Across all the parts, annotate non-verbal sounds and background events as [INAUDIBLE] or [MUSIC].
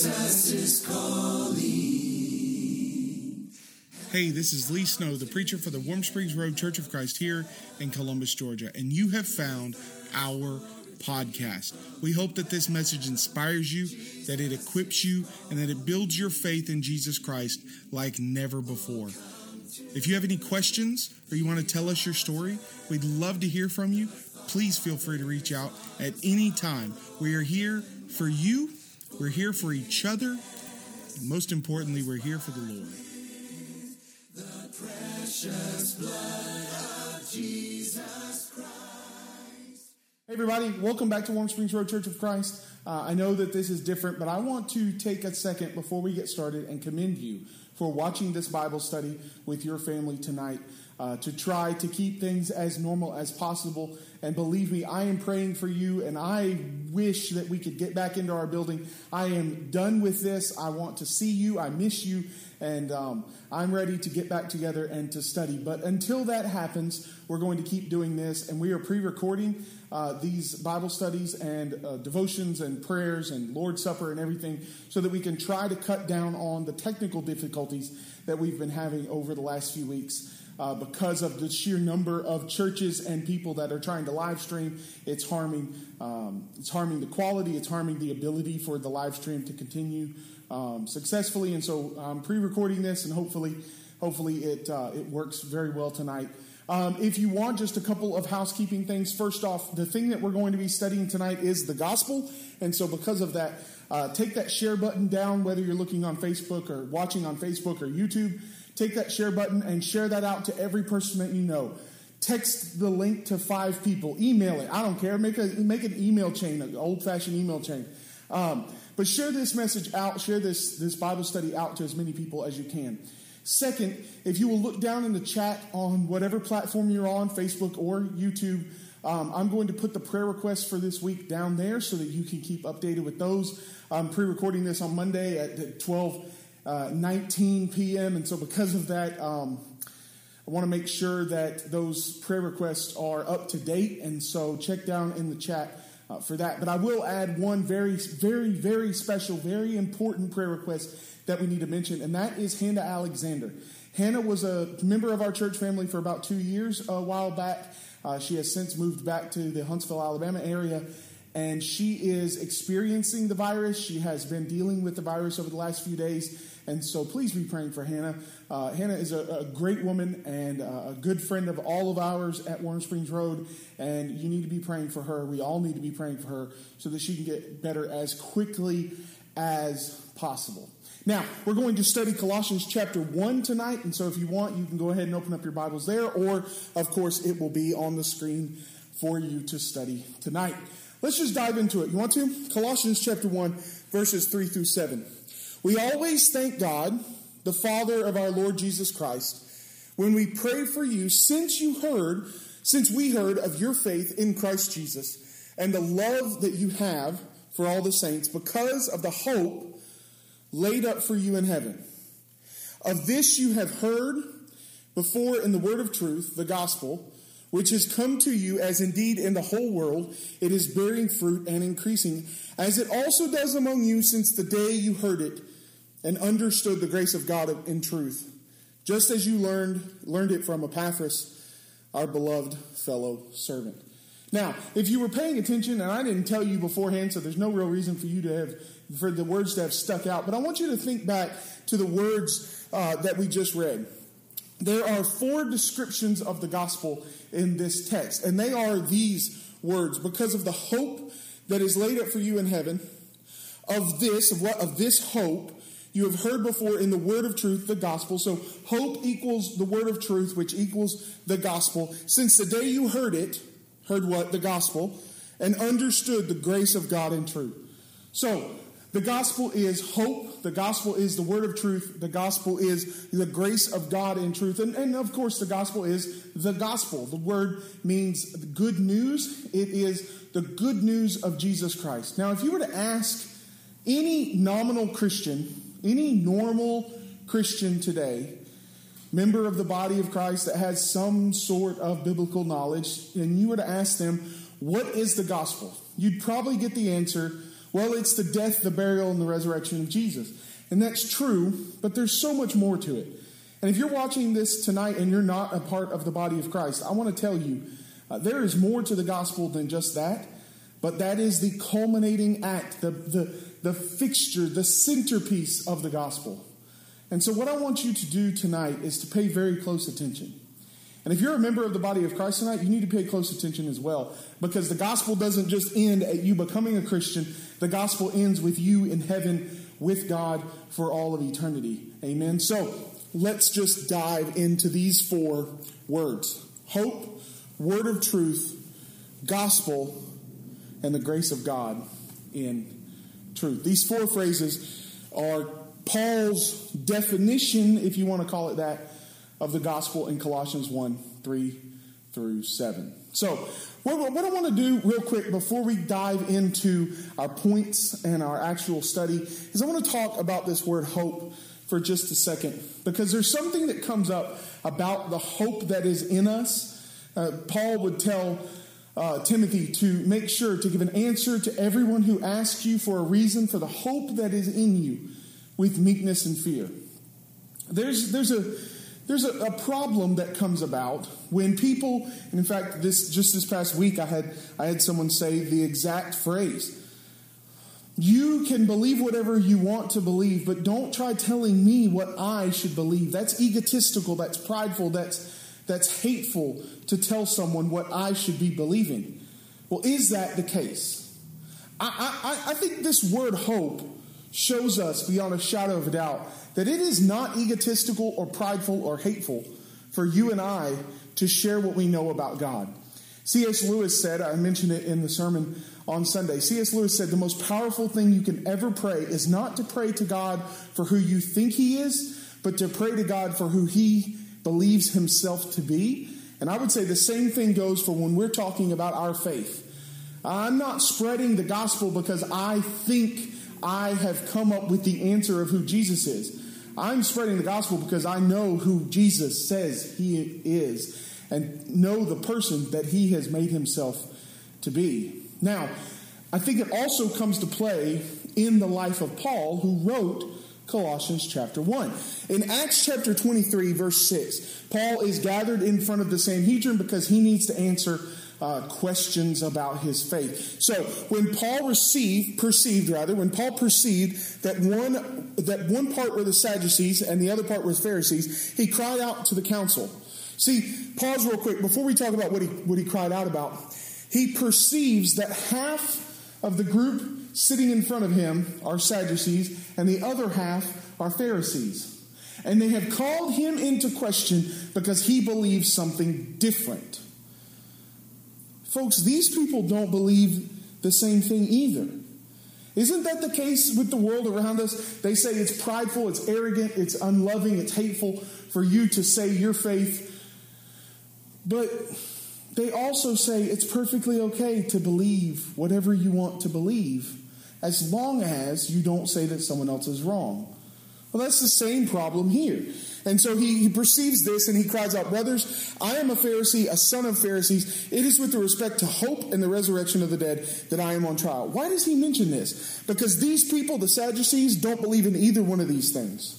Jesus is calling. Hey, this is Lee Snow, the preacher for the Warm Springs Road Church of Christ here in Columbus, Georgia, and you have found our podcast. We hope that this message inspires you, that it equips you, and that it builds your faith in Jesus Christ like never before. If you have any questions or you want to tell us your story, we'd love to hear from you. Please feel free to reach out at any time. We are here for you, we're here for each other, most importantly, we're here for the Lord. The precious blood of Jesus Christ. Hey, everybody, welcome back to Warm Springs Road Church of Christ. Uh, I know that this is different, but I want to take a second before we get started and commend you for watching this Bible study with your family tonight. Uh, to try to keep things as normal as possible. And believe me, I am praying for you, and I wish that we could get back into our building. I am done with this. I want to see you. I miss you, and um, I'm ready to get back together and to study. But until that happens, we're going to keep doing this, and we are pre recording uh, these Bible studies and uh, devotions and prayers and Lord's Supper and everything so that we can try to cut down on the technical difficulties that we've been having over the last few weeks uh, because of the sheer number of churches and people that are trying to live stream. It's harming, um, it's harming the quality. It's harming the ability for the live stream to continue um, successfully. And so I'm pre-recording this, and hopefully, hopefully it uh, it works very well tonight. Um, if you want just a couple of housekeeping things, first off, the thing that we're going to be studying tonight is the gospel. And so, because of that, uh, take that share button down, whether you're looking on Facebook or watching on Facebook or YouTube take that share button and share that out to every person that you know. Text the link to five people. Email it. I don't care. Make a make an email chain, an old fashioned email chain. Um, but share this message out. Share this this Bible study out to as many people as you can. Second, if you will look down in the chat on whatever platform you're on, Facebook or YouTube, um, I'm going to put the prayer requests for this week down there so that you can keep updated with those. I'm pre-recording this on Monday at 12 uh, 19 p.m. And so, because of that, um, I want to make sure that those prayer requests are up to date. And so, check down in the chat uh, for that. But I will add one very, very, very special, very important prayer request that we need to mention, and that is Hannah Alexander. Hannah was a member of our church family for about two years a while back. Uh, she has since moved back to the Huntsville, Alabama area, and she is experiencing the virus. She has been dealing with the virus over the last few days. And so please be praying for Hannah. Uh, Hannah is a, a, great woman and uh, a good friend of all of ours at Warm Springs Road. And you need to be praying for her. We all need to be praying for her so that she can get better as quickly as possible. Now, we're going to study Colossians chapter 1 tonight. And so if you want, you can go ahead and open up your Bibles there. Or, of course, it will be on the screen for you to study tonight. Let's just dive into it. You want to? Colossians chapter 1, verses 3 through 7. We always thank God, the Father of our Lord Jesus Christ, when we pray for you, since you heard, since we heard of your faith in Christ Jesus and the love that you have for all the saints because of the hope laid up for you in heaven. Of this you have heard before in the word of truth, the gospel, which has come to you as indeed in the whole world it is bearing fruit and increasing, as it also does among you since the day you heard it and understood the grace of God in truth, just as you learned learned it from Epaphras, our beloved fellow servant. Now, if you were paying attention, and I didn't tell you beforehand, so there's no real reason for you to have for the words to have stuck out, but I want you to think back to the words uh, that we just read. There are four descriptions of the gospel in this text, and they are these words because of the hope that is laid up for you in heaven. Of this, of what of this hope, you have heard before in the word of truth, the gospel. So hope equals the word of truth, which equals the gospel. Since the day you heard it, heard what? The gospel, and understood the grace of God in truth. So the gospel is hope. The gospel is the word of truth. The gospel is the grace of God in truth. And, and of course, the gospel is the gospel. The word means good news. It is the good news of Jesus Christ. Now, if you were to ask any nominal Christian any normal Christian today, member of the body of Christ that has some sort of biblical knowledge, and you were to ask them, What is the gospel? You'd probably get the answer, Well, it's the death, the burial, and the resurrection of Jesus. And that's true, but there's so much more to it. And if you're watching this tonight and you're not a part of the body of Christ, I want to tell you uh, there is more to the gospel than just that, but that is the culminating act, the, the, the fixture, the centerpiece of the gospel. And so, what I want you to do tonight is to pay very close attention. And if you're a member of the body of Christ tonight, you need to pay close attention as well. Because the gospel doesn't just end at you becoming a Christian, the gospel ends with you in heaven with God for all of eternity. Amen. So let's just dive into these four words hope, word of truth, gospel, and the grace of God in truth. These four phrases are Paul's definition, if you want to call it that, of the gospel in Colossians 1 3 through 7. So, what, what I want to do real quick before we dive into our points and our actual study is I want to talk about this word hope for just a second because there's something that comes up about the hope that is in us. Uh, Paul would tell uh, Timothy to make sure to give an answer to everyone who asks you for a reason for the hope that is in you with meekness and fear. There's, there's a there's a, a, problem that comes about when people, and in fact, this just this past week, I had I had someone say the exact phrase. You can believe whatever you want to believe, but don't try telling me what I should believe. That's egotistical, that's prideful, that's that's hateful to tell someone what I should be believing. Well, is that the case? I, I, I think this word hope shows us beyond a shadow of a doubt that it is not egotistical or prideful or hateful for you and I to share what we know about God. C.S. Lewis said, I mentioned it in the sermon on Sunday. C.S. Lewis said, The most powerful thing you can ever pray is not to pray to God for who you think He is, but to pray to God for who He believes Himself to be. And I would say the same thing goes for when we're talking about our faith. I'm not spreading the gospel because I think I have come up with the answer of who Jesus is. I'm spreading the gospel because I know who Jesus says he is and know the person that he has made himself to be. Now, I think it also comes to play in the life of Paul, who wrote Colossians chapter 1. In Acts chapter 23, verse 6, Paul is gathered in front of the Sanhedrin because he needs to answer uh, questions about his faith. So when Paul received, perceived rather, when Paul perceived that one that one part were the Sadducees and the other part was Pharisees, he cried out to the council. See, pause real quick before we talk about what he what he cried out about. He perceives that half of the group sitting in front of him are Sadducees, and the other half are Pharisees. And they have called him into question because he believes something different. Folks, these people don't believe the same thing either. Isn't that the case with the world around us? They say it's prideful, it's arrogant, it's unloving, it's hateful for you to say your faith. But they also say it's perfectly okay to believe whatever you want to believe as long as you don't say that someone else is wrong. Well, that's the same problem here. And so he, he perceives this and he cries out, Brothers, I am a Pharisee, a son of Pharisees. It is with respect to hope and the resurrection of the dead that I am on trial. Why does he mention this? Because these people, the Sadducees, don't believe in either one of these things.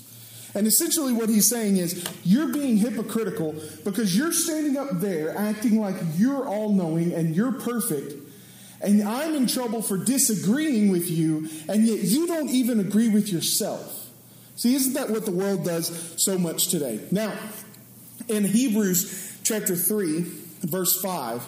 And essentially, what he's saying is, you're being hypocritical because you're standing up there acting like you're all knowing and you're perfect. And I'm in trouble for disagreeing with you, and yet you don't even agree with yourself. See, isn't that what the world does so much today? Now, in Hebrews chapter 3, verse 5,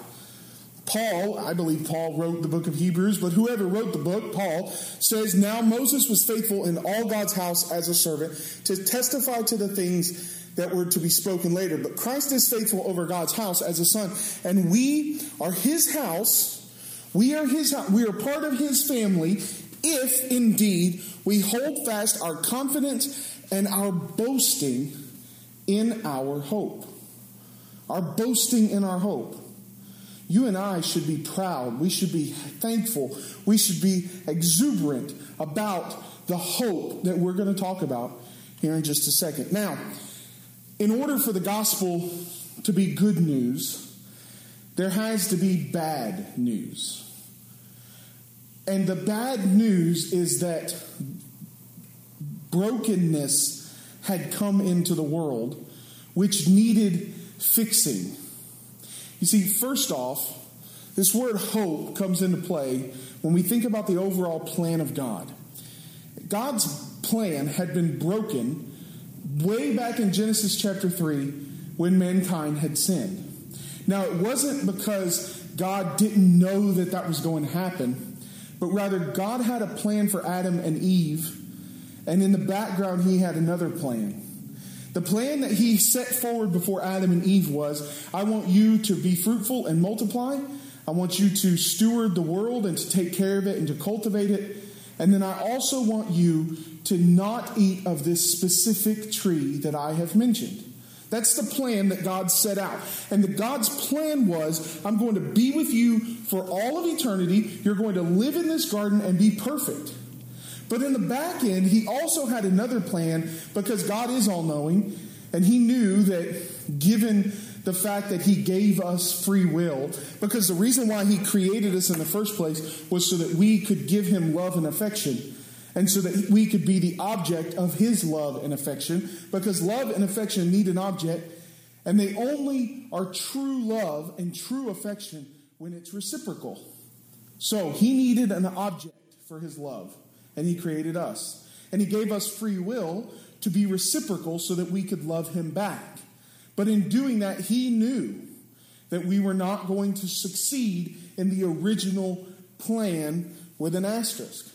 Paul, I believe Paul wrote the book of Hebrews, but whoever wrote the book, Paul, says, Now Moses was faithful in all God's house as a servant to testify to the things that were to be spoken later. But Christ is faithful over God's house as a son. And we are his house. We are his we are part of his family if indeed we hold fast our confidence and our boasting in our hope. Our boasting in our hope. You and I should be proud. We should be thankful. We should be exuberant about the hope that we're going to talk about here in just a second. Now, in order for the gospel to be good news, there has to be bad news. And the bad news is that brokenness had come into the world, which needed fixing. You see, first off, this word hope comes into play when we think about the overall plan of God. God's plan had been broken way back in Genesis chapter 3 when mankind had sinned. Now, it wasn't because God didn't know that that was going to happen, but rather God had a plan for Adam and Eve, and in the background, He had another plan. The plan that He set forward before Adam and Eve was I want you to be fruitful and multiply. I want you to steward the world and to take care of it and to cultivate it. And then I also want you to not eat of this specific tree that I have mentioned. That's the plan that God set out. And the God's plan was I'm going to be with you for all of eternity. You're going to live in this garden and be perfect. But in the back end, he also had another plan because God is all knowing. And he knew that given the fact that he gave us free will, because the reason why he created us in the first place was so that we could give him love and affection and so that we could be the object of his love and affection because love and affection need an object and they only are true love and true affection when it's reciprocal. So he needed an object for his love and he created us. And he gave us free will to be reciprocal so that we could love him back. But in doing that he knew that we were not going to succeed in the original plan with an asterisk.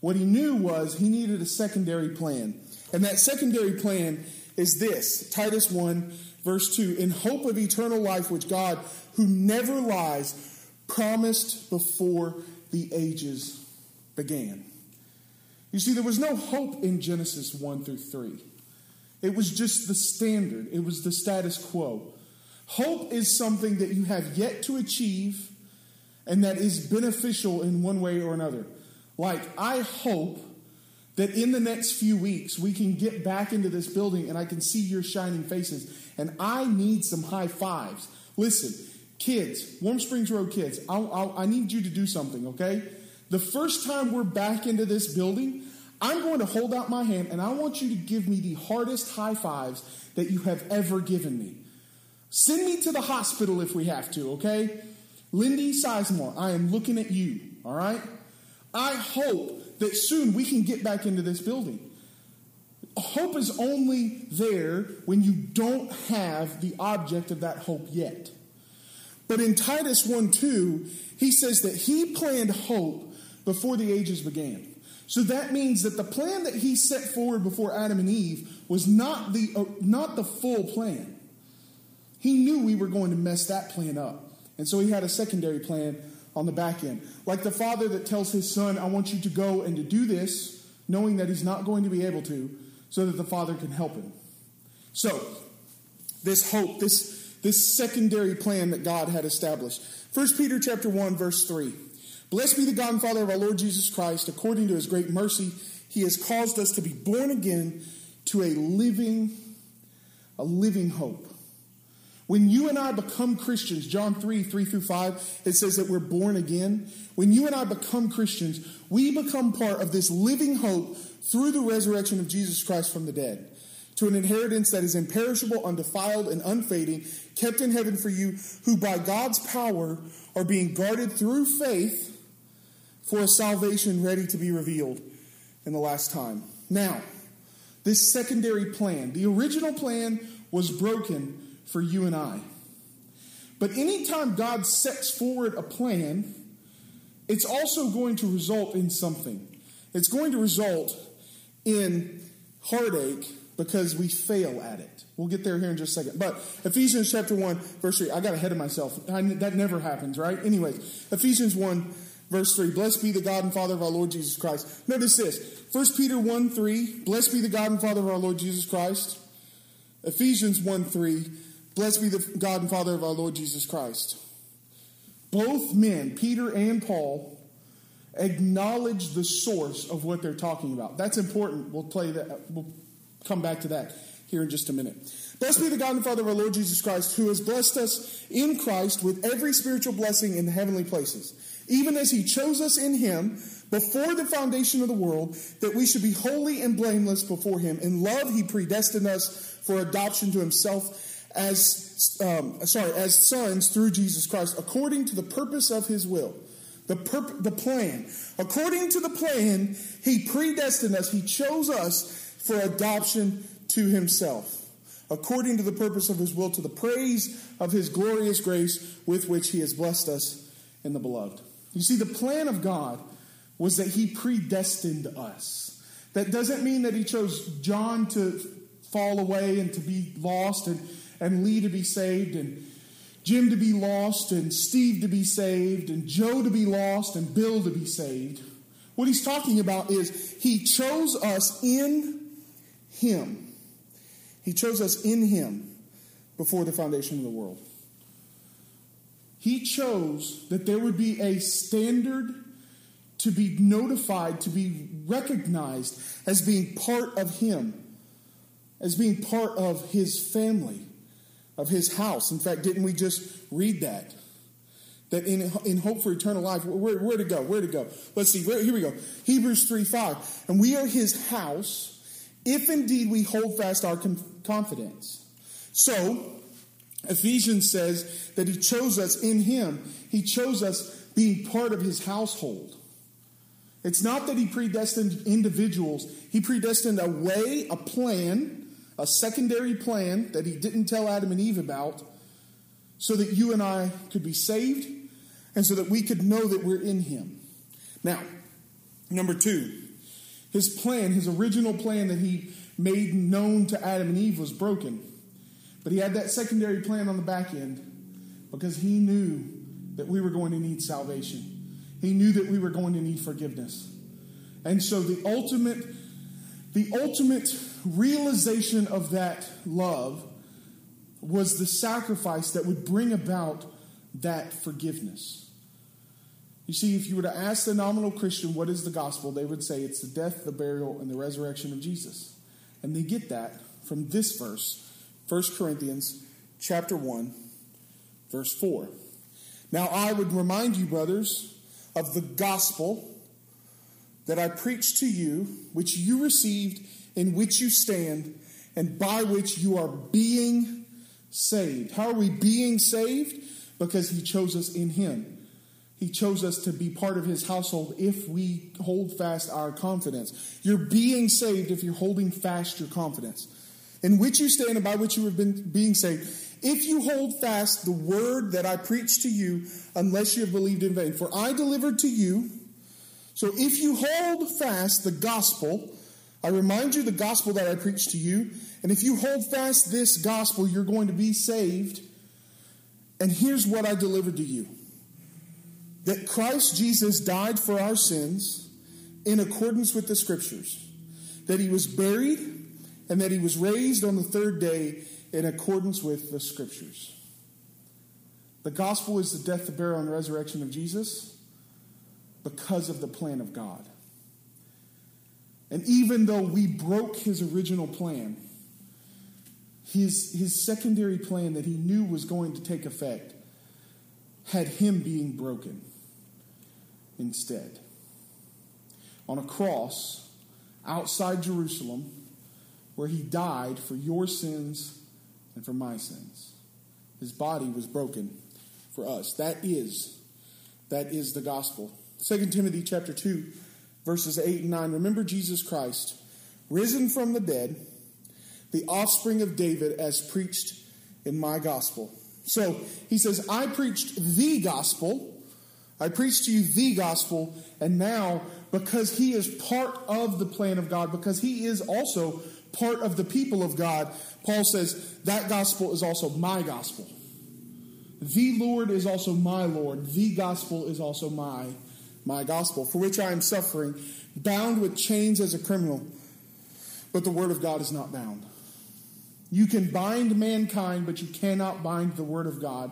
What he knew was he needed a secondary plan. And that secondary plan is this Titus 1, verse 2 In hope of eternal life, which God, who never lies, promised before the ages began. You see, there was no hope in Genesis 1 through 3. It was just the standard, it was the status quo. Hope is something that you have yet to achieve and that is beneficial in one way or another. Like, I hope that in the next few weeks we can get back into this building and I can see your shining faces. And I need some high fives. Listen, kids, Warm Springs Road kids, I'll, I'll, i need you to do something, okay? The first time we're back into this building, I'm going to hold out my hand and I want you to give me the hardest high fives that you have ever given me. Send me to the hospital if we have to, okay? Lindy Sizemore, I am looking at you, all right? I hope that soon we can get back into this building. Hope is only there when you don't have the object of that hope yet. But in Titus 1 2, he says that he planned hope before the ages began. So that means that the plan that he set forward before Adam and Eve was not the, uh, not the full plan. He knew we were going to mess that plan up. And so he had a secondary plan on the back end. Like the father that tells his son, I want you to go and to do this, knowing that he's not going to be able to, so that the father can help him. So, this hope, this, this secondary plan that God had established. 1 Peter chapter 1, verse 3. Blessed be the God and Father of our Lord Jesus Christ, according to his great mercy, he has caused us to be born again to a living, a living hope when you and I become Christians, John 3, 3 through 5, it says that we're born again. When you and I become Christians, we become part of this living hope through the resurrection of Jesus Christ from the dead to an inheritance that is imperishable, undefiled, and unfading, kept in heaven for you, who by God's power are being guarded through faith for a salvation ready to be revealed in the last time. Now, this secondary plan, the original plan was broken for you and I. But anytime God sets forward a plan, it's also going to result in something. It's going to result in heartache because we fail at it. We'll get there here in just a second. But Ephesians chapter 1, verse 3, I got ahead of myself. I, that never happens, right? Anyways, Ephesians 1, verse 3, blessed be the God and Father of our Lord Jesus Christ. Notice this 1 Peter 1, 3, blessed be the God and Father of our Lord Jesus Christ. Ephesians 1, 3, Blessed be the God and Father of our Lord Jesus Christ. Both men, Peter and Paul, acknowledge the source of what they're talking about. That's important. We'll play that. We'll come back to that here in just a minute. Blessed be the God and Father of our Lord Jesus Christ, who has blessed us in Christ with every spiritual blessing in the heavenly places even as he chose us in him before the foundation of the world, that we should be holy and blameless before him. In love, he predestined us for adoption to himself as um, sorry as sons through Jesus Christ, according to the purpose of his will. The, perp- the plan. According to the plan, he predestined us, he chose us for adoption to himself according to the purpose of his will, to the praise of his glorious grace with which he has blessed us in the beloved. You see, the plan of God was that he predestined us. That doesn't mean that he chose John to fall away and to be lost and, and Lee to be saved and Jim to be lost and Steve to be saved and Joe to be lost and Bill to be saved. What he's talking about is he chose us in him. He chose us in him before the foundation of the world. He chose that there would be a standard to be notified, to be recognized as being part of Him, as being part of His family, of His house. In fact, didn't we just read that? That in, in hope for eternal life, where, where to go? Where to go? Let's see, where, here we go. Hebrews 3 5. And we are His house if indeed we hold fast our confidence. So, Ephesians says that He chose us in Him, He chose us being part of His household. It's not that he predestined individuals, he predestined a way, a plan, a secondary plan that he didn't tell Adam and Eve about, so that you and I could be saved and so that we could know that we're in him. Now, number two, his plan, his original plan that he made known to Adam and Eve was broken. But he had that secondary plan on the back end because he knew that we were going to need salvation. He knew that we were going to need forgiveness. And so the ultimate the ultimate realization of that love was the sacrifice that would bring about that forgiveness. You see, if you were to ask the nominal Christian what is the gospel, they would say it's the death, the burial, and the resurrection of Jesus. And they get that from this verse, 1 Corinthians chapter 1, verse 4. Now I would remind you, brothers, of the gospel that I preached to you, which you received, in which you stand, and by which you are being saved. How are we being saved? Because He chose us in Him. He chose us to be part of His household if we hold fast our confidence. You're being saved if you're holding fast your confidence. In which you stand and by which you have been being saved if you hold fast the word that I preached to you, unless you have believed in vain. For I delivered to you. So if you hold fast the gospel, I remind you the gospel that I preached to you. And if you hold fast this gospel, you're going to be saved. And here's what I delivered to you that Christ Jesus died for our sins in accordance with the scriptures, that he was buried, and that he was raised on the third day in accordance with the scriptures. The gospel is the death, the burial, and resurrection of Jesus because of the plan of God. And even though we broke his original plan, his, his secondary plan that he knew was going to take effect had him being broken instead. On a cross outside Jerusalem, where he died for your sins and for my sins. His body was broken for us. That is, that is the gospel. 2 Timothy chapter 2, verses 8 and 9. Remember Jesus Christ, risen from the dead, the offspring of David, as preached in my gospel. So he says, I preached the gospel. I preached to you the gospel, and now, because he is part of the plan of God, because he is also part of the people of God, Paul says, that gospel is also my gospel. The Lord is also my Lord. The gospel is also my, my gospel, for which I am suffering, bound with chains as a criminal. But the word of God is not bound. You can bind mankind, but you cannot bind the word of God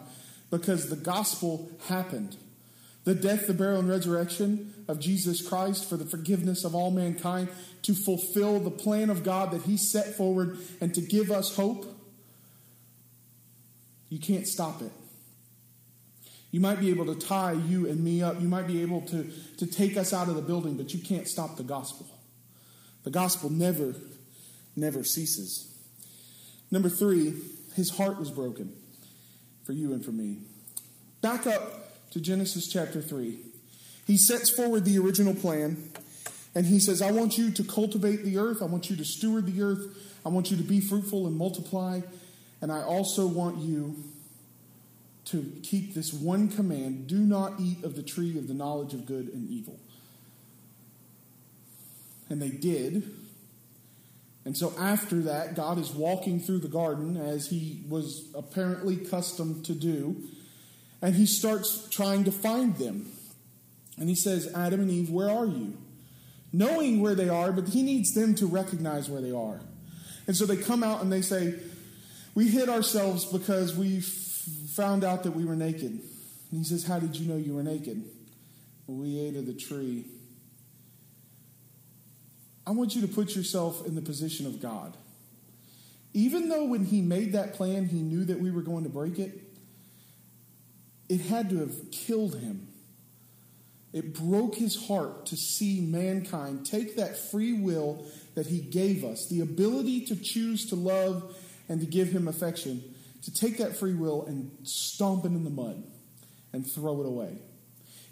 because the gospel happened. The death, the burial, and resurrection of Jesus Christ for the forgiveness of all mankind to fulfill the plan of God that He set forward and to give us hope. You can't stop it. You might be able to tie you and me up. You might be able to, to take us out of the building, but you can't stop the gospel. The gospel never, never ceases. Number three, his heart was broken for you and for me. Back up to Genesis chapter 3. He sets forward the original plan and he says, I want you to cultivate the earth. I want you to steward the earth. I want you to be fruitful and multiply. And I also want you to keep this one command do not eat of the tree of the knowledge of good and evil. And they did. And so after that, God is walking through the garden as he was apparently accustomed to do. And he starts trying to find them. And he says, Adam and Eve, where are you? Knowing where they are, but he needs them to recognize where they are. And so they come out and they say, We hid ourselves because we found out that we were naked. And he says, How did you know you were naked? Well, we ate of the tree. I want you to put yourself in the position of God. Even though when he made that plan, he knew that we were going to break it, it had to have killed him. It broke his heart to see mankind take that free will that he gave us, the ability to choose to love and to give him affection, to take that free will and stomp it in the mud and throw it away.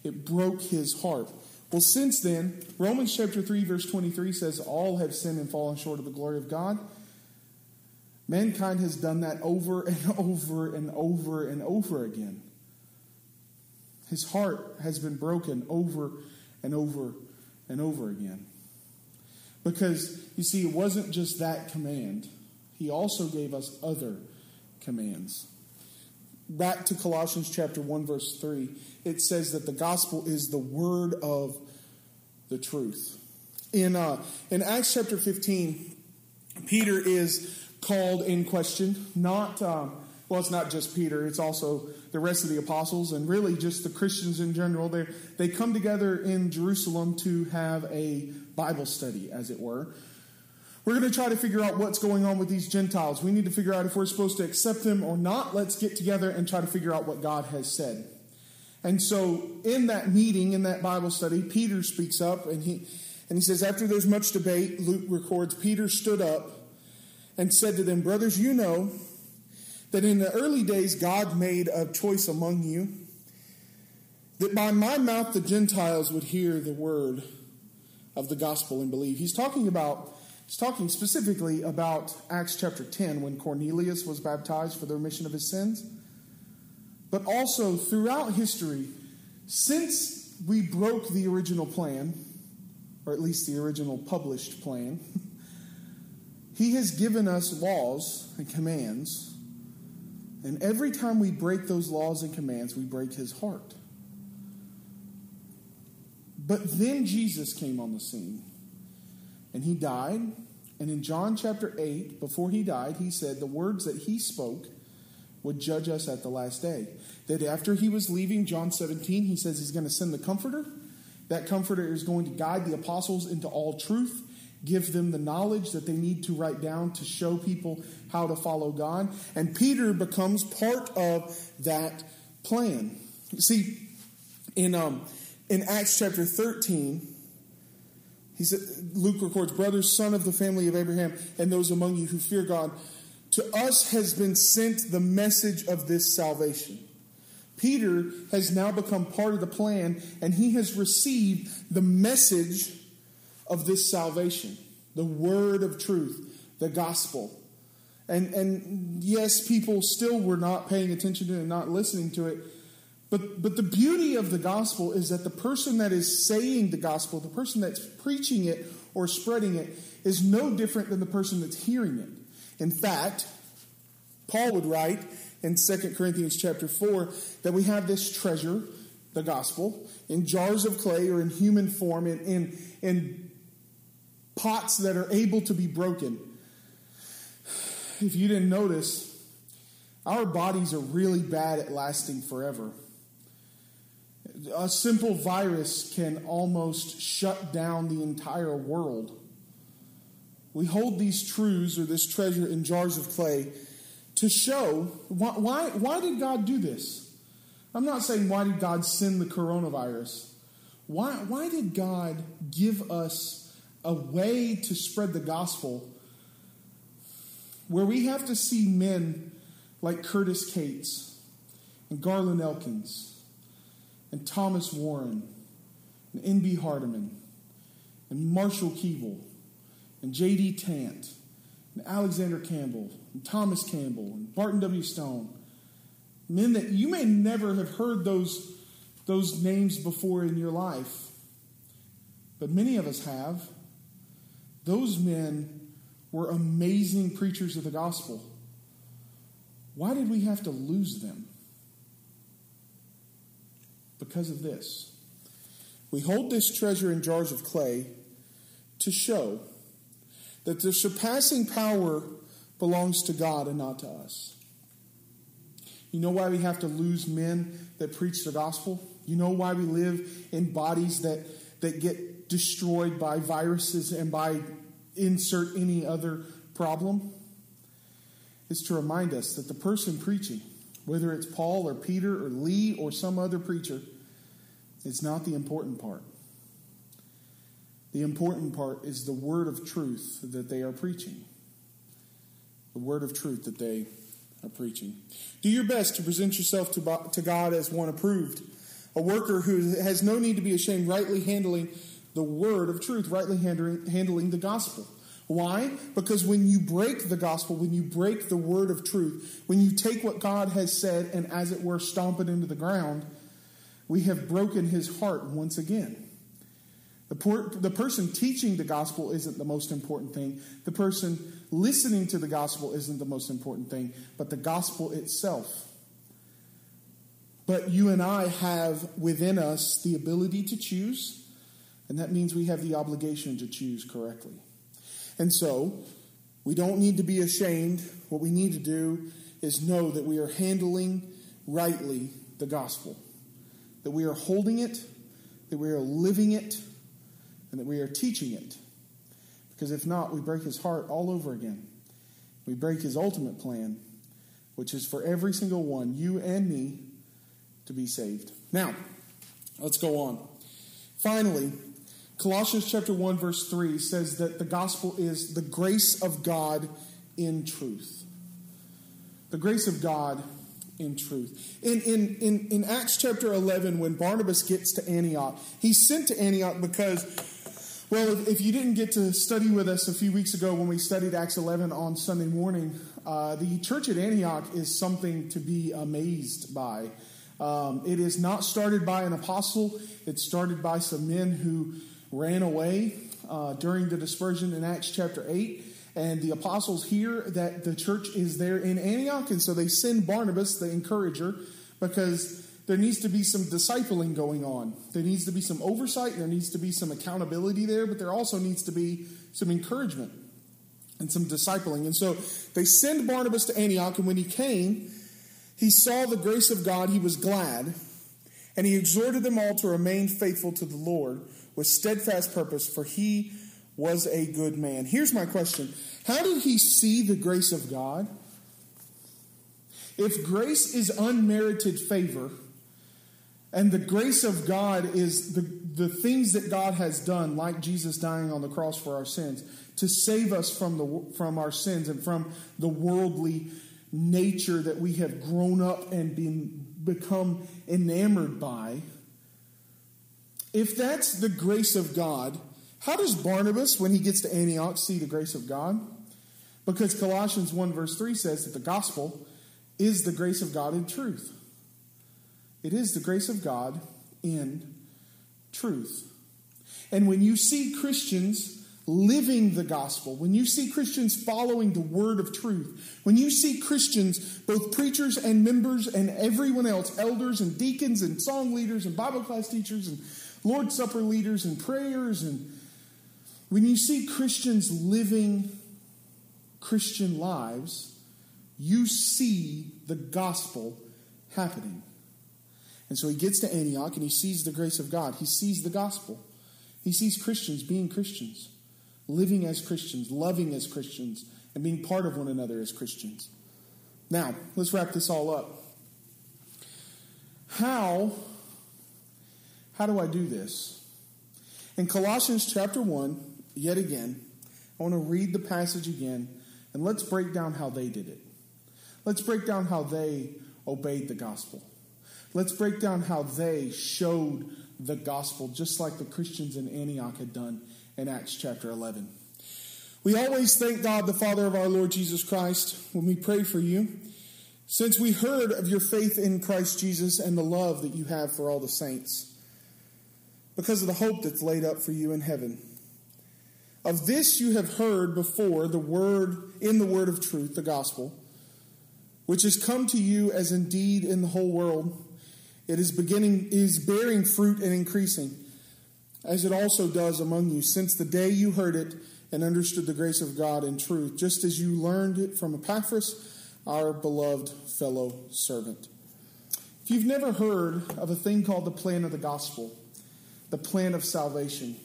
It broke his heart. Well, since then, Romans chapter 3, verse 23 says, All have sinned and fallen short of the glory of God. Mankind has done that over and [LAUGHS] over and over and over again. His heart has been broken over and over and over again. Because, you see, it wasn't just that command, He also gave us other commands. Back to Colossians chapter 1, verse 3, it says that the gospel is the word of the truth. In, uh, in Acts chapter 15, Peter is called in question, not. Um, well, it's not just Peter, it's also the rest of the apostles and really just the Christians in general. They, they come together in Jerusalem to have a Bible study, as it were. We're going to try to figure out what's going on with these Gentiles. We need to figure out if we're supposed to accept them or not. Let's get together and try to figure out what God has said. And so, in that meeting, in that Bible study, Peter speaks up and he, and he says, After there's much debate, Luke records, Peter stood up and said to them, Brothers, you know that in the early days God made a choice among you, that by my mouth the Gentiles would hear the word of the gospel and believe. He's talking about he's talking specifically about Acts chapter 10 when Cornelius was baptized for the remission of his sins. But also throughout history, since we broke the original plan, or at least the original published plan, [LAUGHS] he has given us laws and commands and every time we break those laws and commands, we break his heart. But then Jesus came on the scene and he died. And in John chapter 8, before he died, he said the words that he spoke would judge us at the last day. That after he was leaving, John 17, he says he's going to send the Comforter. That Comforter is going to guide the apostles into all truth give them the knowledge that they need to write down to show people how to follow God. And Peter becomes part of that plan. See, in, um, in Acts chapter 13, he said, Luke records, Brothers, son of the family of Abraham, and those among you who fear God, to us has been sent the message of this salvation. Peter has now become part of the plan, and he has received the message of this salvation, the word of truth, the gospel. And, and yes, people still were not paying attention to it and not listening to it. But, but the beauty of the gospel is that the person that is saying the gospel, the person that's preaching it or spreading it, is no different than the person that's hearing it. In fact, Paul would write in 2 Corinthians chapter 4 that we have this treasure, the gospel, in jars of clay or in human form, in, in, in pots that are able to be broken. If you didn't notice, our bodies are really bad at lasting forever. A simple virus can almost shut down the entire world. We hold these truths or this treasure in jars of clay to show why, why, why did God do this? I'm not saying why did God send the coronavirus. Why, why did God give us a way to spread the gospel where we have to see men like Curtis Cates and Garland Elkins and Thomas Warren and N.B. Hardeman and Marshall Keeble and J.D. Tant and Alexander Campbell and Thomas Campbell and Barton W. Stone. Men that you may never have heard those, those names before in your life, but many of us have. Those men were amazing preachers of the gospel. Why did we have to lose them? Because of this. We hold this treasure in jars of clay to show that the surpassing power belongs to God and not to us. You know why we have to lose men that preach the gospel? You know why we live in bodies that, that get destroyed by viruses and by insert any other problem? Is to remind us that the person preaching, whether it's Paul or Peter or Lee or some other preacher, it's not the important part. The important part is the word of truth that they are preaching. The word of truth that they are preaching. Do your best to present yourself to, God as one approved, a worker who has no need to be ashamed, rightly handling the word of truth, rightly handling the gospel. Why? Because when you break the gospel, when you break the word of truth, when you take what God has said and, as it were, stomp it into the ground, we have broken his heart once again. The, the person teaching the gospel isn't the most important thing. The person listening to the gospel isn't the most important thing, but the gospel itself. But you and I have within us the ability to choose, and that means we have the obligation to choose correctly. And so, we don't need to be ashamed. What we need to do is know that we are handling rightly the gospel, that we are holding it, that we are living it, and that we are teaching it. Because if not, we break his heart all over again. We break his ultimate plan, which is for every single one, you and me, to be saved. Now, let's go on. Finally, Colossians chapter 1 verse 3 says that the gospel is the grace of God in truth. The grace of God in truth. In, in, in, in Acts chapter 11, when Barnabas gets to Antioch, he's sent to Antioch because well, if, if, you didn't get to study with us a few weeks ago when we studied Acts 11 on Sunday morning, uh, the church at Antioch is something to be amazed by. Um, it is not started by an apostle, it's started by some men who ran away uh, during the dispersion in Acts chapter 8. And the apostles hear that the church is there in Antioch, and so they send Barnabas, the encourager, because there needs to be some discipling going on. There needs to be some oversight, there needs to be some accountability there, but there also needs to be some encouragement and some discipling. And so they send Barnabas to Antioch, and when he came, he saw the grace of God, he was glad, and he exhorted them all to remain faithful to the Lord with steadfast purpose, for he was a good man. Here's my question How did he see the grace of God? If grace is unmerited favor, and the grace of God is the, the things that God has done, like Jesus dying on the cross for our sins, to save us from, the, from our sins and from the worldly nature that we have grown up and been, become enamored by. If that's the grace of God, how does Barnabas, when he gets to Antioch, see the grace of God? Because Colossians 1, verse 3 says that the gospel is the grace of God in truth. It is the grace of God in truth. And when you see Christians living the gospel, when you see Christians following the word of truth, when you see Christians, both preachers and members and everyone else, elders and deacons and song leaders and Bible class teachers and Lord's Supper leaders and prayers, and when you see Christians living Christian lives, you see the gospel happening. And so he gets to Antioch and he sees the grace of God. He sees the gospel. He sees Christians being Christians, living as Christians, loving as Christians, and being part of one another as Christians. Now, let's wrap this all up. How how do I do this? In Colossians chapter 1, yet again, I want to read the passage again and let's break down how they did it. Let's break down how they obeyed the gospel. Let's break down how they showed the gospel, just like the Christians in Antioch had done in Acts chapter 11. We always thank God, the Father of our Lord Jesus Christ, when we pray for you, since we heard of your faith in Christ Jesus and the love that you have for all the saints, because of the hope that's laid up for you in heaven. Of this you have heard before the word in the word of truth, the gospel, which has come to you as indeed in the whole world it is beginning is bearing fruit and increasing, as it also does among you, since the day you heard it and understood the grace of God in truth, just as you learned it from Epaphras, our beloved fellow servant. If you've never heard of a thing called the plan of the gospel, the plan of salvation,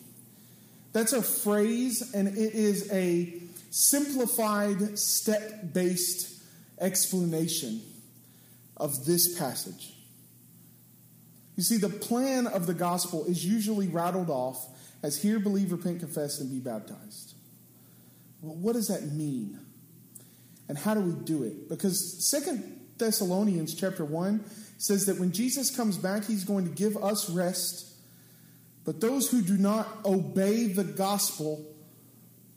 that's a phrase and it is a simplified, step based explanation of this passage. You see, the plan of the gospel is usually rattled off as hear, believe, repent, confess, and be baptized. Well, what does that mean? And how do we do it? Because Second Thessalonians chapter 1 says that when Jesus comes back, he's going to give us rest. But those who do not obey the gospel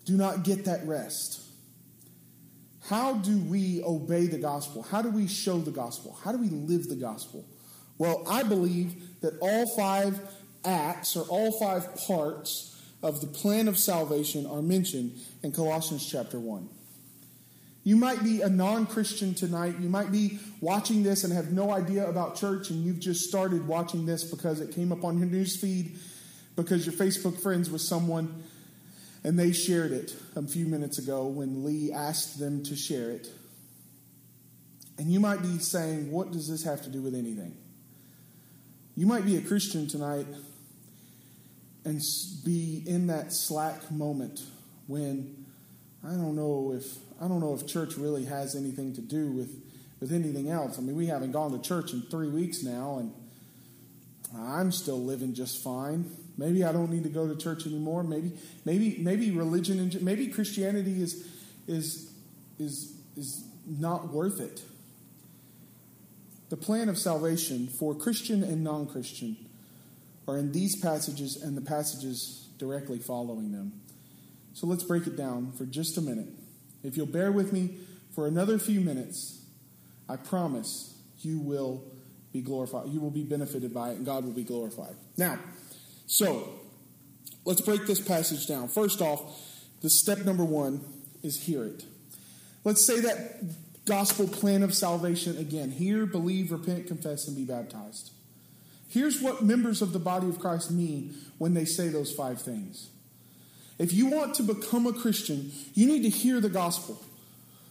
do not get that rest. How do we obey the gospel? How do we show the gospel? How do we live the gospel? Well, I believe that all five acts or all five parts of the plan of salvation are mentioned in Colossians chapter 1. You might be a non Christian tonight. You might be watching this and have no idea about church, and you've just started watching this because it came up on your news feed because your Facebook friends with someone and they shared it a few minutes ago when Lee asked them to share it. And you might be saying, What does this have to do with anything? You might be a Christian tonight and be in that slack moment when I don't know if I don't know if church really has anything to do with with anything else. I mean, we haven't gone to church in 3 weeks now and I'm still living just fine. Maybe I don't need to go to church anymore. Maybe maybe maybe religion and maybe Christianity is is is is not worth it. The plan of salvation for Christian and non Christian are in these passages and the passages directly following them. So let's break it down for just a minute. If you'll bear with me for another few minutes, I promise you will be glorified. You will be benefited by it, and God will be glorified. Now, so let's break this passage down. First off, the step number one is hear it. Let's say that gospel plan of salvation again hear, believe, repent, confess, and be baptized. Here's what members of the body of Christ mean when they say those five things. If you want to become a Christian, you need to hear the gospel.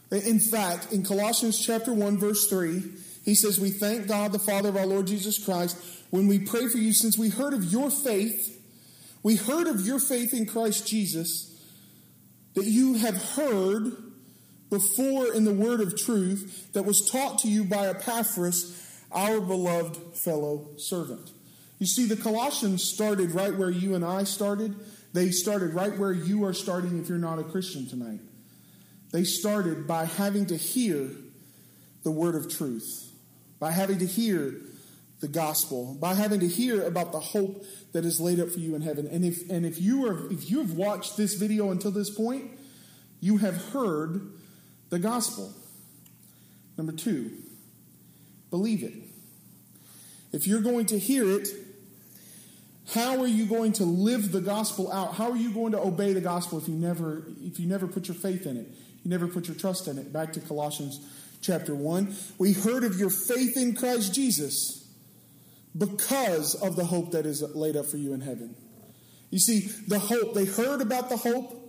In fact, in Colossians chapter 1 verse 3, he says, "We thank God the Father of our Lord Jesus Christ when we pray for you since we heard of your faith, we heard of your faith in Christ Jesus, that you have heard before in the word of truth that was taught to you by Epaphras, our beloved fellow servant. You see, the Colossians started right where you and I started. They started right where you are starting if you're not a Christian tonight. They started by having to hear the word of truth, by having to hear the gospel, by having to hear about the hope that is laid up for you in heaven. And if and if you are if you have watched this video until this point, you have heard the gospel. Number two, believe it. If you're going to hear it, how are you going to live the gospel out? How are you going to obey the gospel if you never if you never put your faith in it? You never put your trust in it. Back to Colossians chapter 1. We heard of your faith in Christ Jesus because of the hope that is laid up for you in heaven. You see, the hope, they heard about the hope,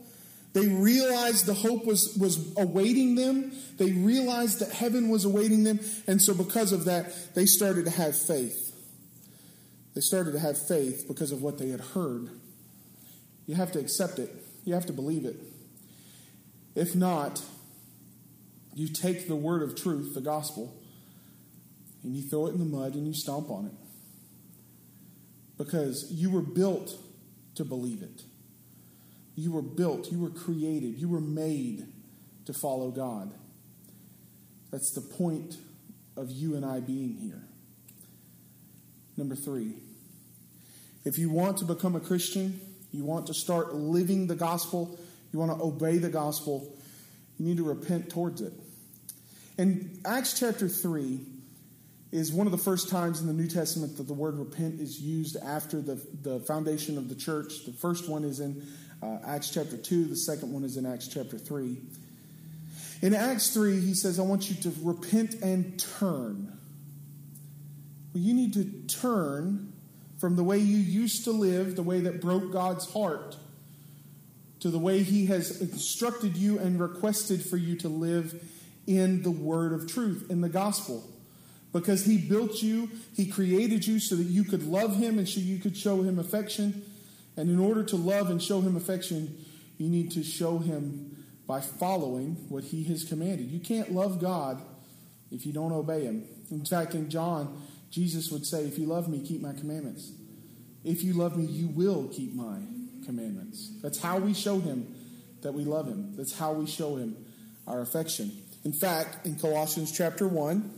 they realized the hope was, was awaiting them. They realized that heaven was awaiting them. And so, because of that, they started to have faith. They started to have faith because of what they had heard. You have to accept it, you have to believe it. If not, you take the word of truth, the gospel, and you throw it in the mud and you stomp on it. Because you were built to believe it. You were built, you were created, you were made to follow God. That's the point of you and I being here. Number three, if you want to become a Christian, you want to start living the gospel, you want to obey the gospel, you need to repent towards it. And Acts chapter 3 is one of the first times in the New Testament that the word repent is used after the, the foundation of the church. The first one is in uh, Acts chapter 2, the second one is in Acts chapter 3. In Acts 3, he says, I want you to repent and turn. Well, you need to turn from the way you used to live, the way that broke God's heart, to the way he has instructed you and requested for you to live in the word of truth, in the gospel. Because he built you, he created you so that you could love him and so you could show him affection. And in order to love and show him affection, you need to show him by following what he has commanded. You can't love God if you don't obey him. In fact, in John, Jesus would say, If you love me, keep my commandments. If you love me, you will keep my commandments. That's how we show him that we love him. That's how we show him our affection. In fact, in Colossians chapter 1,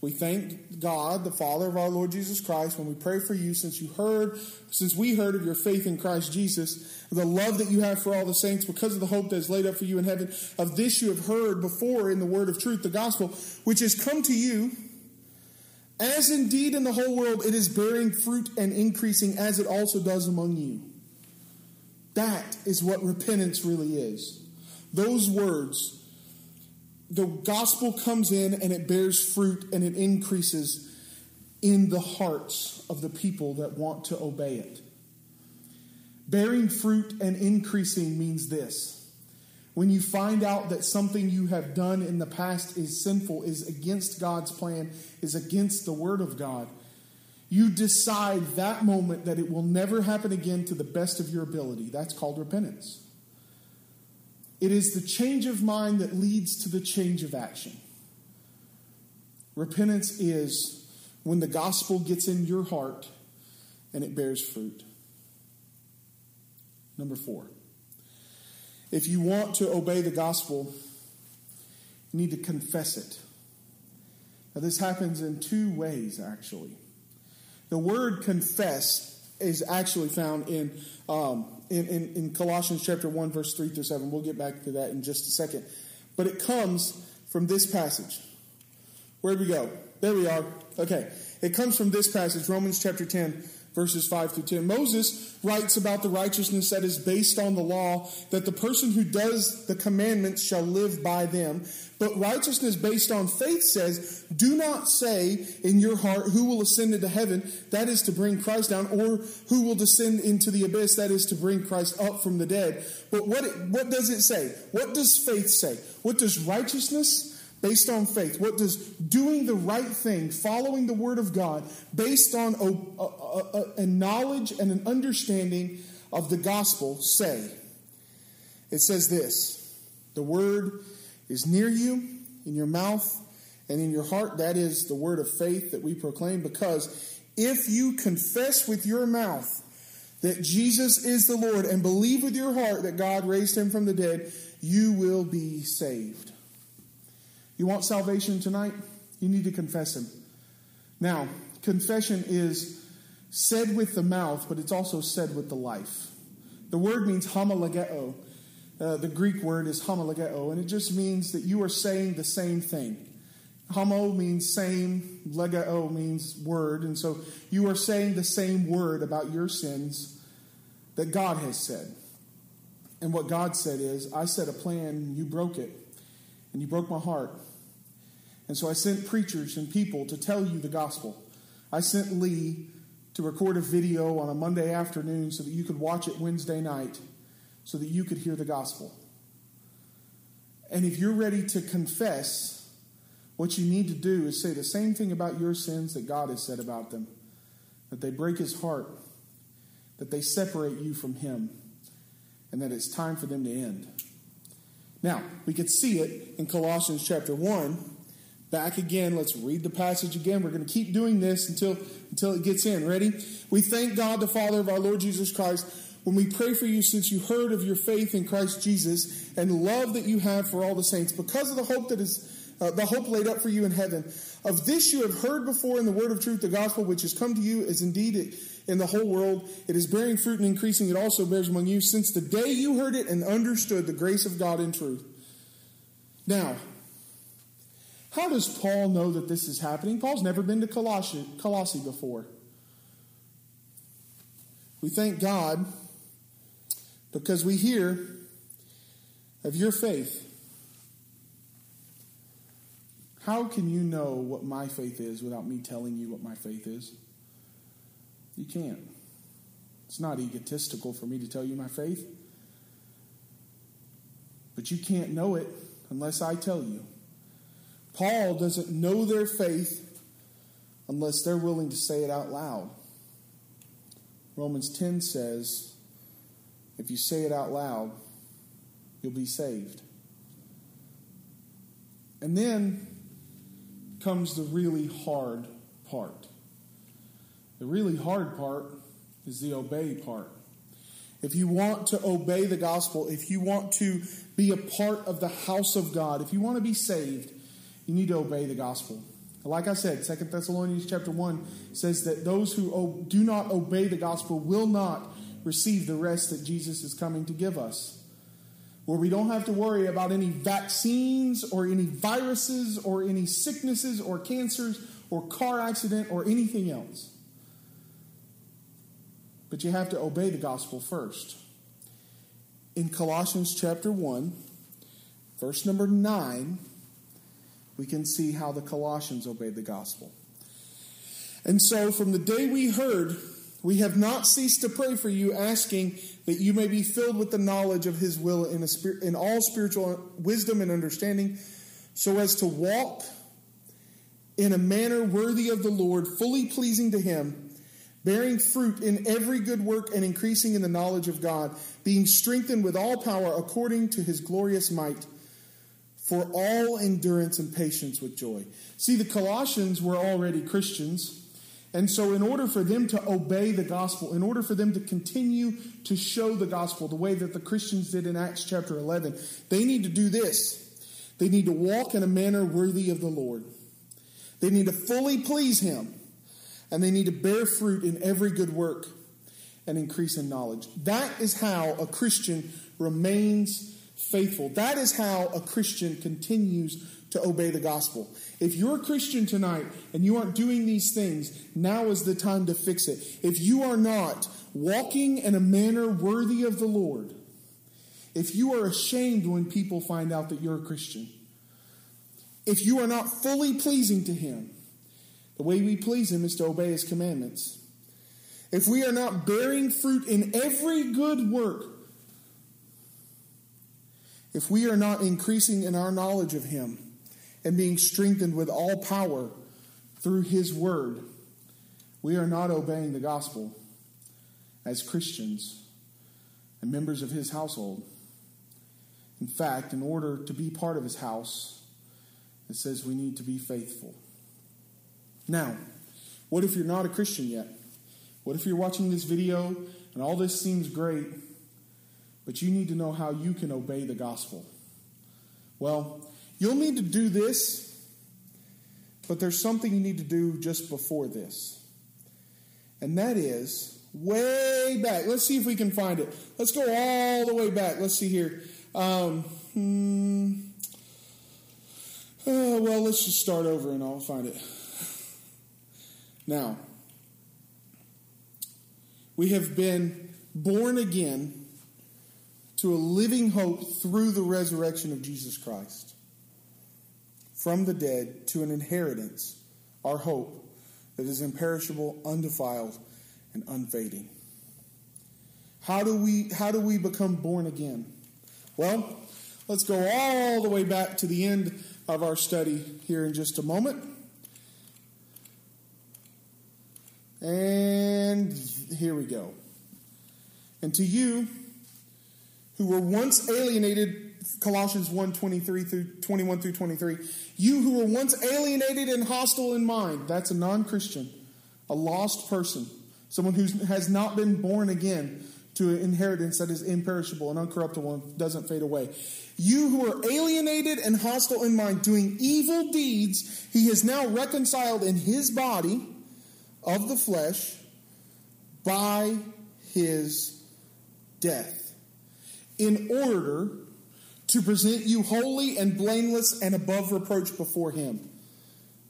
we thank God, the Father of our Lord Jesus Christ, when we pray for you, since you heard, since we heard of your faith in Christ Jesus, the love that you have for all the saints, because of the hope that is laid up for you in heaven. Of this you have heard before in the word of truth, the gospel, which has come to you, as indeed in the whole world it is bearing fruit and increasing, as it also does among you. That is what repentance really is. Those words the gospel comes in and it bears fruit and it increases in the hearts of the people that want to obey it. Bearing fruit and increasing means this. When you find out that something you have done in the past is sinful, is against God's plan, is against the Word of God, you decide that moment that it will never happen again to the best of your ability. That's called repentance. It is the change of mind that leads to the change of action. Repentance is when the gospel gets in your heart and it bears fruit. Number four, if you want to obey the gospel, you need to confess it. Now, this happens in two ways, actually. The word confess is actually found in um, in, in, in Colossians chapter 1, verse 3 through 7. We'll get back to that in just a second. But it comes from this passage. Where'd we go? There we are. Okay. It comes from this passage, Romans chapter 10, verses 5 through 10. Moses writes about the righteousness that is based on the law, that the person who does the commandments shall live by them. But righteousness based on faith says, Do not say in your heart, Who will ascend into heaven? That is to bring Christ down, or who will descend into the abyss? That is to bring Christ up from the dead. But what, it, what does it say? What does faith say? What does righteousness? Based on faith? What does doing the right thing, following the Word of God, based on a, a, a, knowledge and an understanding of the gospel say? It says this The Word is near you, in your mouth and in your heart. That is the word of faith that we proclaim because if you confess with your mouth that Jesus is the Lord and believe with your heart that God raised him from the dead, you will be saved. You want salvation tonight? You need to confess Him. Now, confession is said with the mouth, but it's also said with the life. The word means homologeo. Uh, the Greek word is homologeo, and it just means that you are saying the same thing. Homo means same, legeo means word, and so you are saying the same word about your sins that God has said. And what God said is, I set a plan, you broke it and you broke my heart. And so I sent preachers and people to tell you the gospel. I sent Lee to record a video on a Monday afternoon so that you could watch it Wednesday night so that you could hear the gospel. And if you're ready to confess, what you need to do is say the same thing about your sins that God has said about them that they break his heart, that they separate you from him, and that it's time for them to end. Now, we could see it in Colossians chapter 1, back again. Let's read the passage again. We're going to keep doing this until, until it gets in. Ready? We thank God, the Father of our Lord Jesus Christ, when we pray for you since you heard of your faith in Christ Jesus and love that you have for all the saints because of the hope that is uh, the hope laid up for you in heaven. Of this you have heard before in the word of truth, the gospel which has come to you is indeed in the whole world. It is bearing fruit and increasing. It also bears among you since the day you heard it and understood the grace of God in truth. Now, how does Paul know that this is happening? Paul's never been to Colossae before. We thank God because we hear of your faith. How can you know what my faith is without me telling you what my faith is? You can't. It's not egotistical for me to tell you my faith. But you can't know it unless I tell you. Paul doesn't know their faith unless they're willing to say it out loud. Romans 10 says, if you say it out loud, you'll be saved. And then comes the really hard part. The really hard part is the obey part. If you want to obey the gospel, if you want to be a part of the house of God, if you want to be saved, you need to obey the gospel. Like I said, Second Thessalonians chapter 1 says that those who do not obey the gospel will not receive the rest that Jesus is coming to give us. Where we don't have to worry about any vaccines or any viruses or any sicknesses or cancers or car accident or anything else. But you have to obey the gospel first. In Colossians chapter 1, verse number 9, we can see how the Colossians obeyed the gospel. And so, from the day we heard, we have not ceased to pray for you, asking that you may be filled with the knowledge of His will in, in all spiritual wisdom and understanding, so as to walk in a manner worthy of the Lord, fully pleasing to Him, bearing fruit in every good work and increasing in the knowledge of God, being strengthened with all power according to His glorious might for all endurance and patience with joy. See, the Colossians were already Christians. And so, in order for them to obey the gospel, in order for them to continue to show the gospel the way that the Christians did in Acts chapter 11, they need to do this. They need to walk in a manner worthy of the Lord. They need to fully please Him. And they need to bear fruit in every good work and increase in knowledge. That is how a Christian remains faithful. That is how a Christian continues to obey the gospel. If you're a Christian tonight and you aren't doing these things, now is the time to fix it. If you are not walking in a manner worthy of the Lord, if you are ashamed when people find out that you're a Christian, if you are not fully pleasing to Him, the way we please Him is to obey His commandments. If we are not bearing fruit in every good work, if we are not increasing in our knowledge of Him and being strengthened with all power through His Word, we are not obeying the gospel as Christians and members of His household. In fact, in order to be part of His house, it says we need to be faithful. Now, what if you're not a Christian yet? What if you're watching this video and all this seems great, but you need to know how you can obey the gospel. Well, you'll need to do this, but there's something you need to do just before this. And that is way back. Let's see if we can find it. Let's go all the way back. Let's see here. Um, hmm, uh, well, let's just start over and I'll find it. Now, we have been born again to a living hope through the resurrection of Jesus Christ. From the dead to an inheritance, our hope that is imperishable, undefiled, and unfading. How do we how do we become born again? Well, let's go all the way back to the end of our study here in just a moment. And here we go. And to you who were once alienated Colossians 1 23 through 21 through 23. You who were once alienated and hostile in mind, that's a non Christian, a lost person, someone who has not been born again to an inheritance that is imperishable and uncorruptible and doesn't fade away. You who are alienated and hostile in mind, doing evil deeds, he is now reconciled in his body of the flesh by his death, in order to present you holy and blameless and above reproach before him.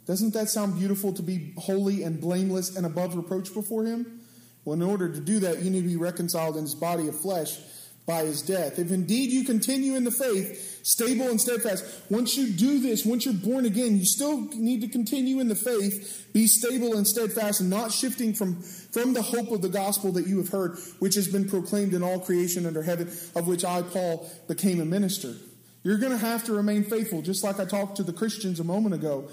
Doesn't that sound beautiful to be holy and blameless and above reproach before him? Well, in order to do that, you need to be reconciled in his body of flesh by his death. If indeed you continue in the faith, stable and steadfast, once you do this, once you're born again, you still need to continue in the faith, be stable and steadfast, and not shifting from, from the hope of the gospel that you have heard, which has been proclaimed in all creation under heaven, of which I, Paul, became a minister. You're going to have to remain faithful, just like I talked to the Christians a moment ago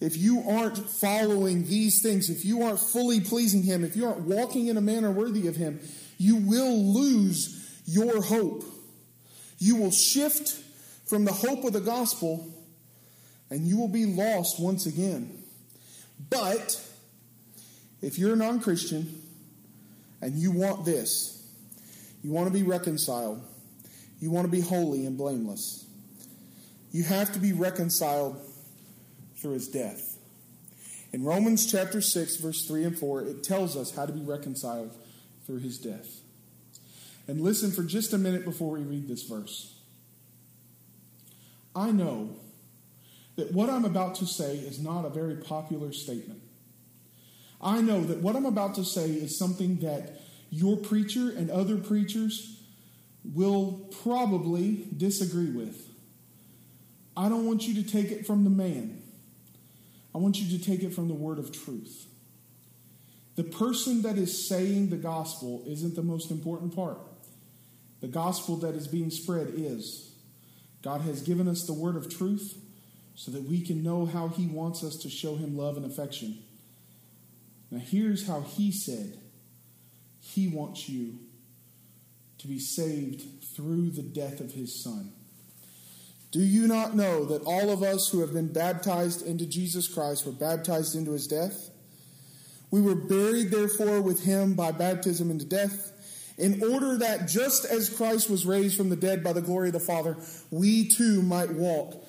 if you aren't following these things, if you aren't fully pleasing Him, if you aren't walking in a manner worthy of Him, you will lose your hope. You will shift from the hope of the gospel and you will be lost once again. But if you're a non Christian and you want this, you want to be reconciled, you want to be holy and blameless, you have to be reconciled through his death. In Romans chapter 6, verse 3 and 4, it tells us how to be reconciled through his death. And listen for just a minute before we read this verse. I know that what I'm about to say is not a very popular statement. I know that what I'm about to say is something that your preacher and other preachers will probably disagree with. I don't want you to take it from the man. I want you to take it from the word of truth. The person that is saying the gospel isn't the most important part. The gospel that is being spread is. God has given us the word of truth so that we can know how He wants us to show Him love and affection. Now, here's how He said He wants you to be saved through the death of His Son. Do you not know that all of us who have been baptized into Jesus Christ were baptized into his death? We were buried, therefore, with him by baptism into death, in order that just as Christ was raised from the dead by the glory of the Father, we too might walk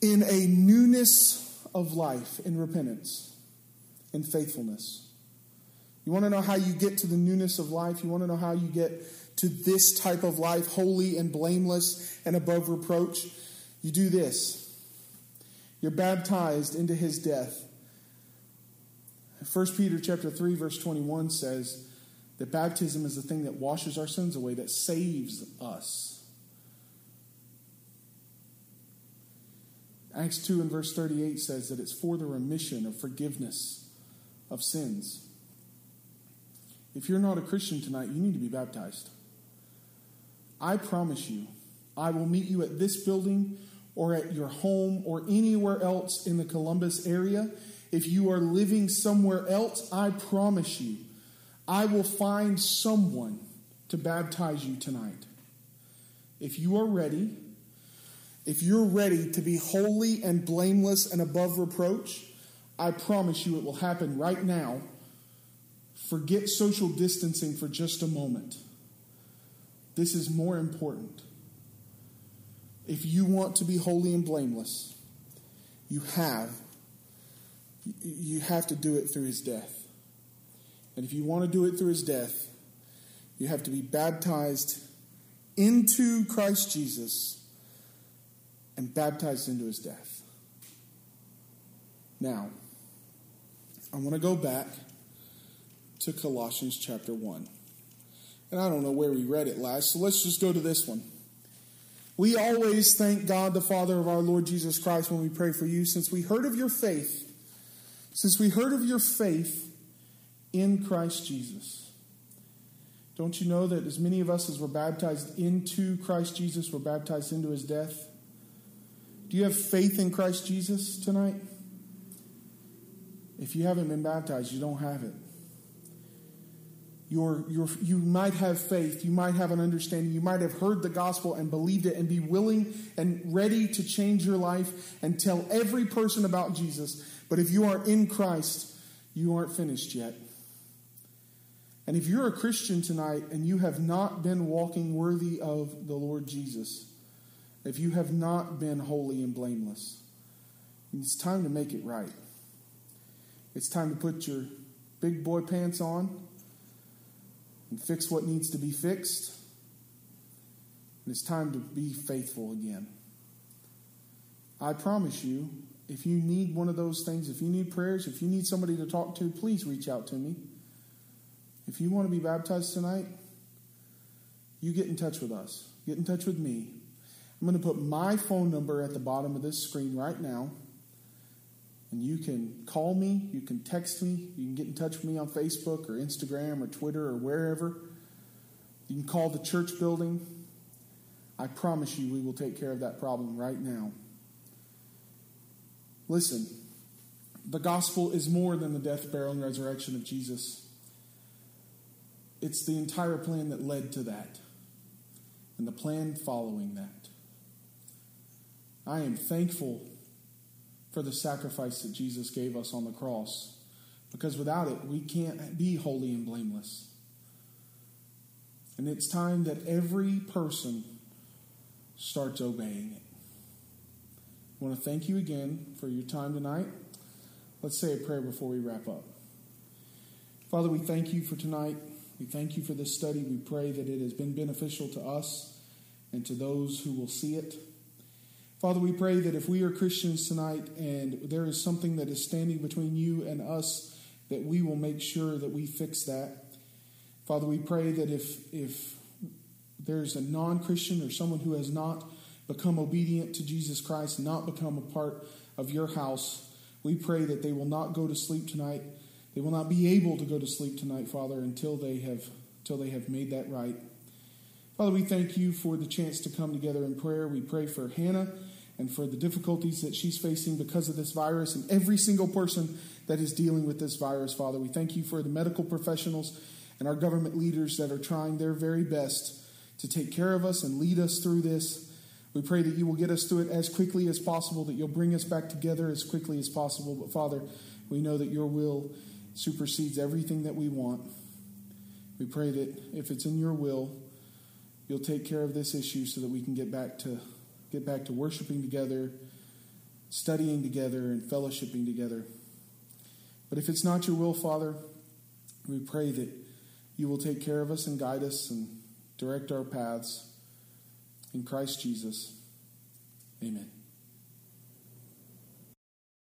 in a newness of life, in repentance, in faithfulness. You want to know how you get to the newness of life? You want to know how you get to this type of life, holy and blameless and above reproach, you do this. You're baptized into his death. 1 Peter chapter 3 verse 21 says that baptism is the thing that washes our sins away that saves us. Acts 2 and verse 38 says that it's for the remission of forgiveness of sins. If you're not a Christian tonight, you need to be baptized. I promise you, I will meet you at this building or at your home or anywhere else in the Columbus area. If you are living somewhere else, I promise you, I will find someone to baptize you tonight. If you are ready, if you're ready to be holy and blameless and above reproach, I promise you it will happen right now. Forget social distancing for just a moment. This is more important. If you want to be holy and blameless, you have you have to do it through his death. And if you want to do it through his death, you have to be baptized into Christ Jesus and baptized into his death. Now, I want to go back to Colossians chapter 1. And I don't know where we read it last, so let's just go to this one. We always thank God, the Father of our Lord Jesus Christ, when we pray for you, since we heard of your faith, since we heard of your faith in Christ Jesus. Don't you know that as many of us as were baptized into Christ Jesus were baptized into his death? Do you have faith in Christ Jesus tonight? If you haven't been baptized, you don't have it. Your, your, you might have faith, you might have an understanding, you might have heard the gospel and believed it and be willing and ready to change your life and tell every person about Jesus. But if you are in Christ, you aren't finished yet. And if you're a Christian tonight and you have not been walking worthy of the Lord Jesus, if you have not been holy and blameless, it's time to make it right. It's time to put your big boy pants on and fix what needs to be fixed. And it's time to be faithful again. I promise you, if you need one of those things, if you need prayers, if you need somebody to talk to, please reach out to me. If you want to be baptized tonight, you get in touch with us. Get in touch with me. I'm going to put my phone number at the bottom of this screen right now. And you can call me, you can text me, you can get in touch with me on Facebook or Instagram or Twitter or wherever. You can call the church building. I promise you, we will take care of that problem right now. Listen, the gospel is more than the death, burial, and resurrection of Jesus. It's the entire plan that led to that and the plan following that. I am thankful for the sacrifice that Jesus gave us on the cross because without it, we can't be holy and blameless. And it's time that every person starts obeying it. I want to thank you again for your time tonight. Let's say a prayer before we wrap up. Father, we thank you for tonight. We thank you for this study. We pray that it has been beneficial to us and to those who will see it. Father, we pray that if we are Christians tonight and there is something that is standing between you and us, that we will make sure that we fix that. Father, we pray that if, if there's a non Christian or someone who has not become obedient to Jesus Christ, not become a part of your house, we pray that they will not go to sleep tonight they will not be able to go to sleep tonight, Father, until they have until they have made that right. Father, we thank you for the chance to come together in prayer. We pray for Hannah and for the difficulties that she's facing because of this virus and every single person that is dealing with this virus, Father. We thank you for the medical professionals and our government leaders that are trying their very best to take care of us and lead us through this. We pray that you will get us through it as quickly as possible, that you'll bring us back together as quickly as possible. But Father, we know that your will supersedes everything that we want. We pray that if it's in your will, you'll take care of this issue so that we can get back to get back to worshiping together, studying together, and fellowshipping together. But if it's not your will, Father, we pray that you will take care of us and guide us and direct our paths. In Christ Jesus. Amen.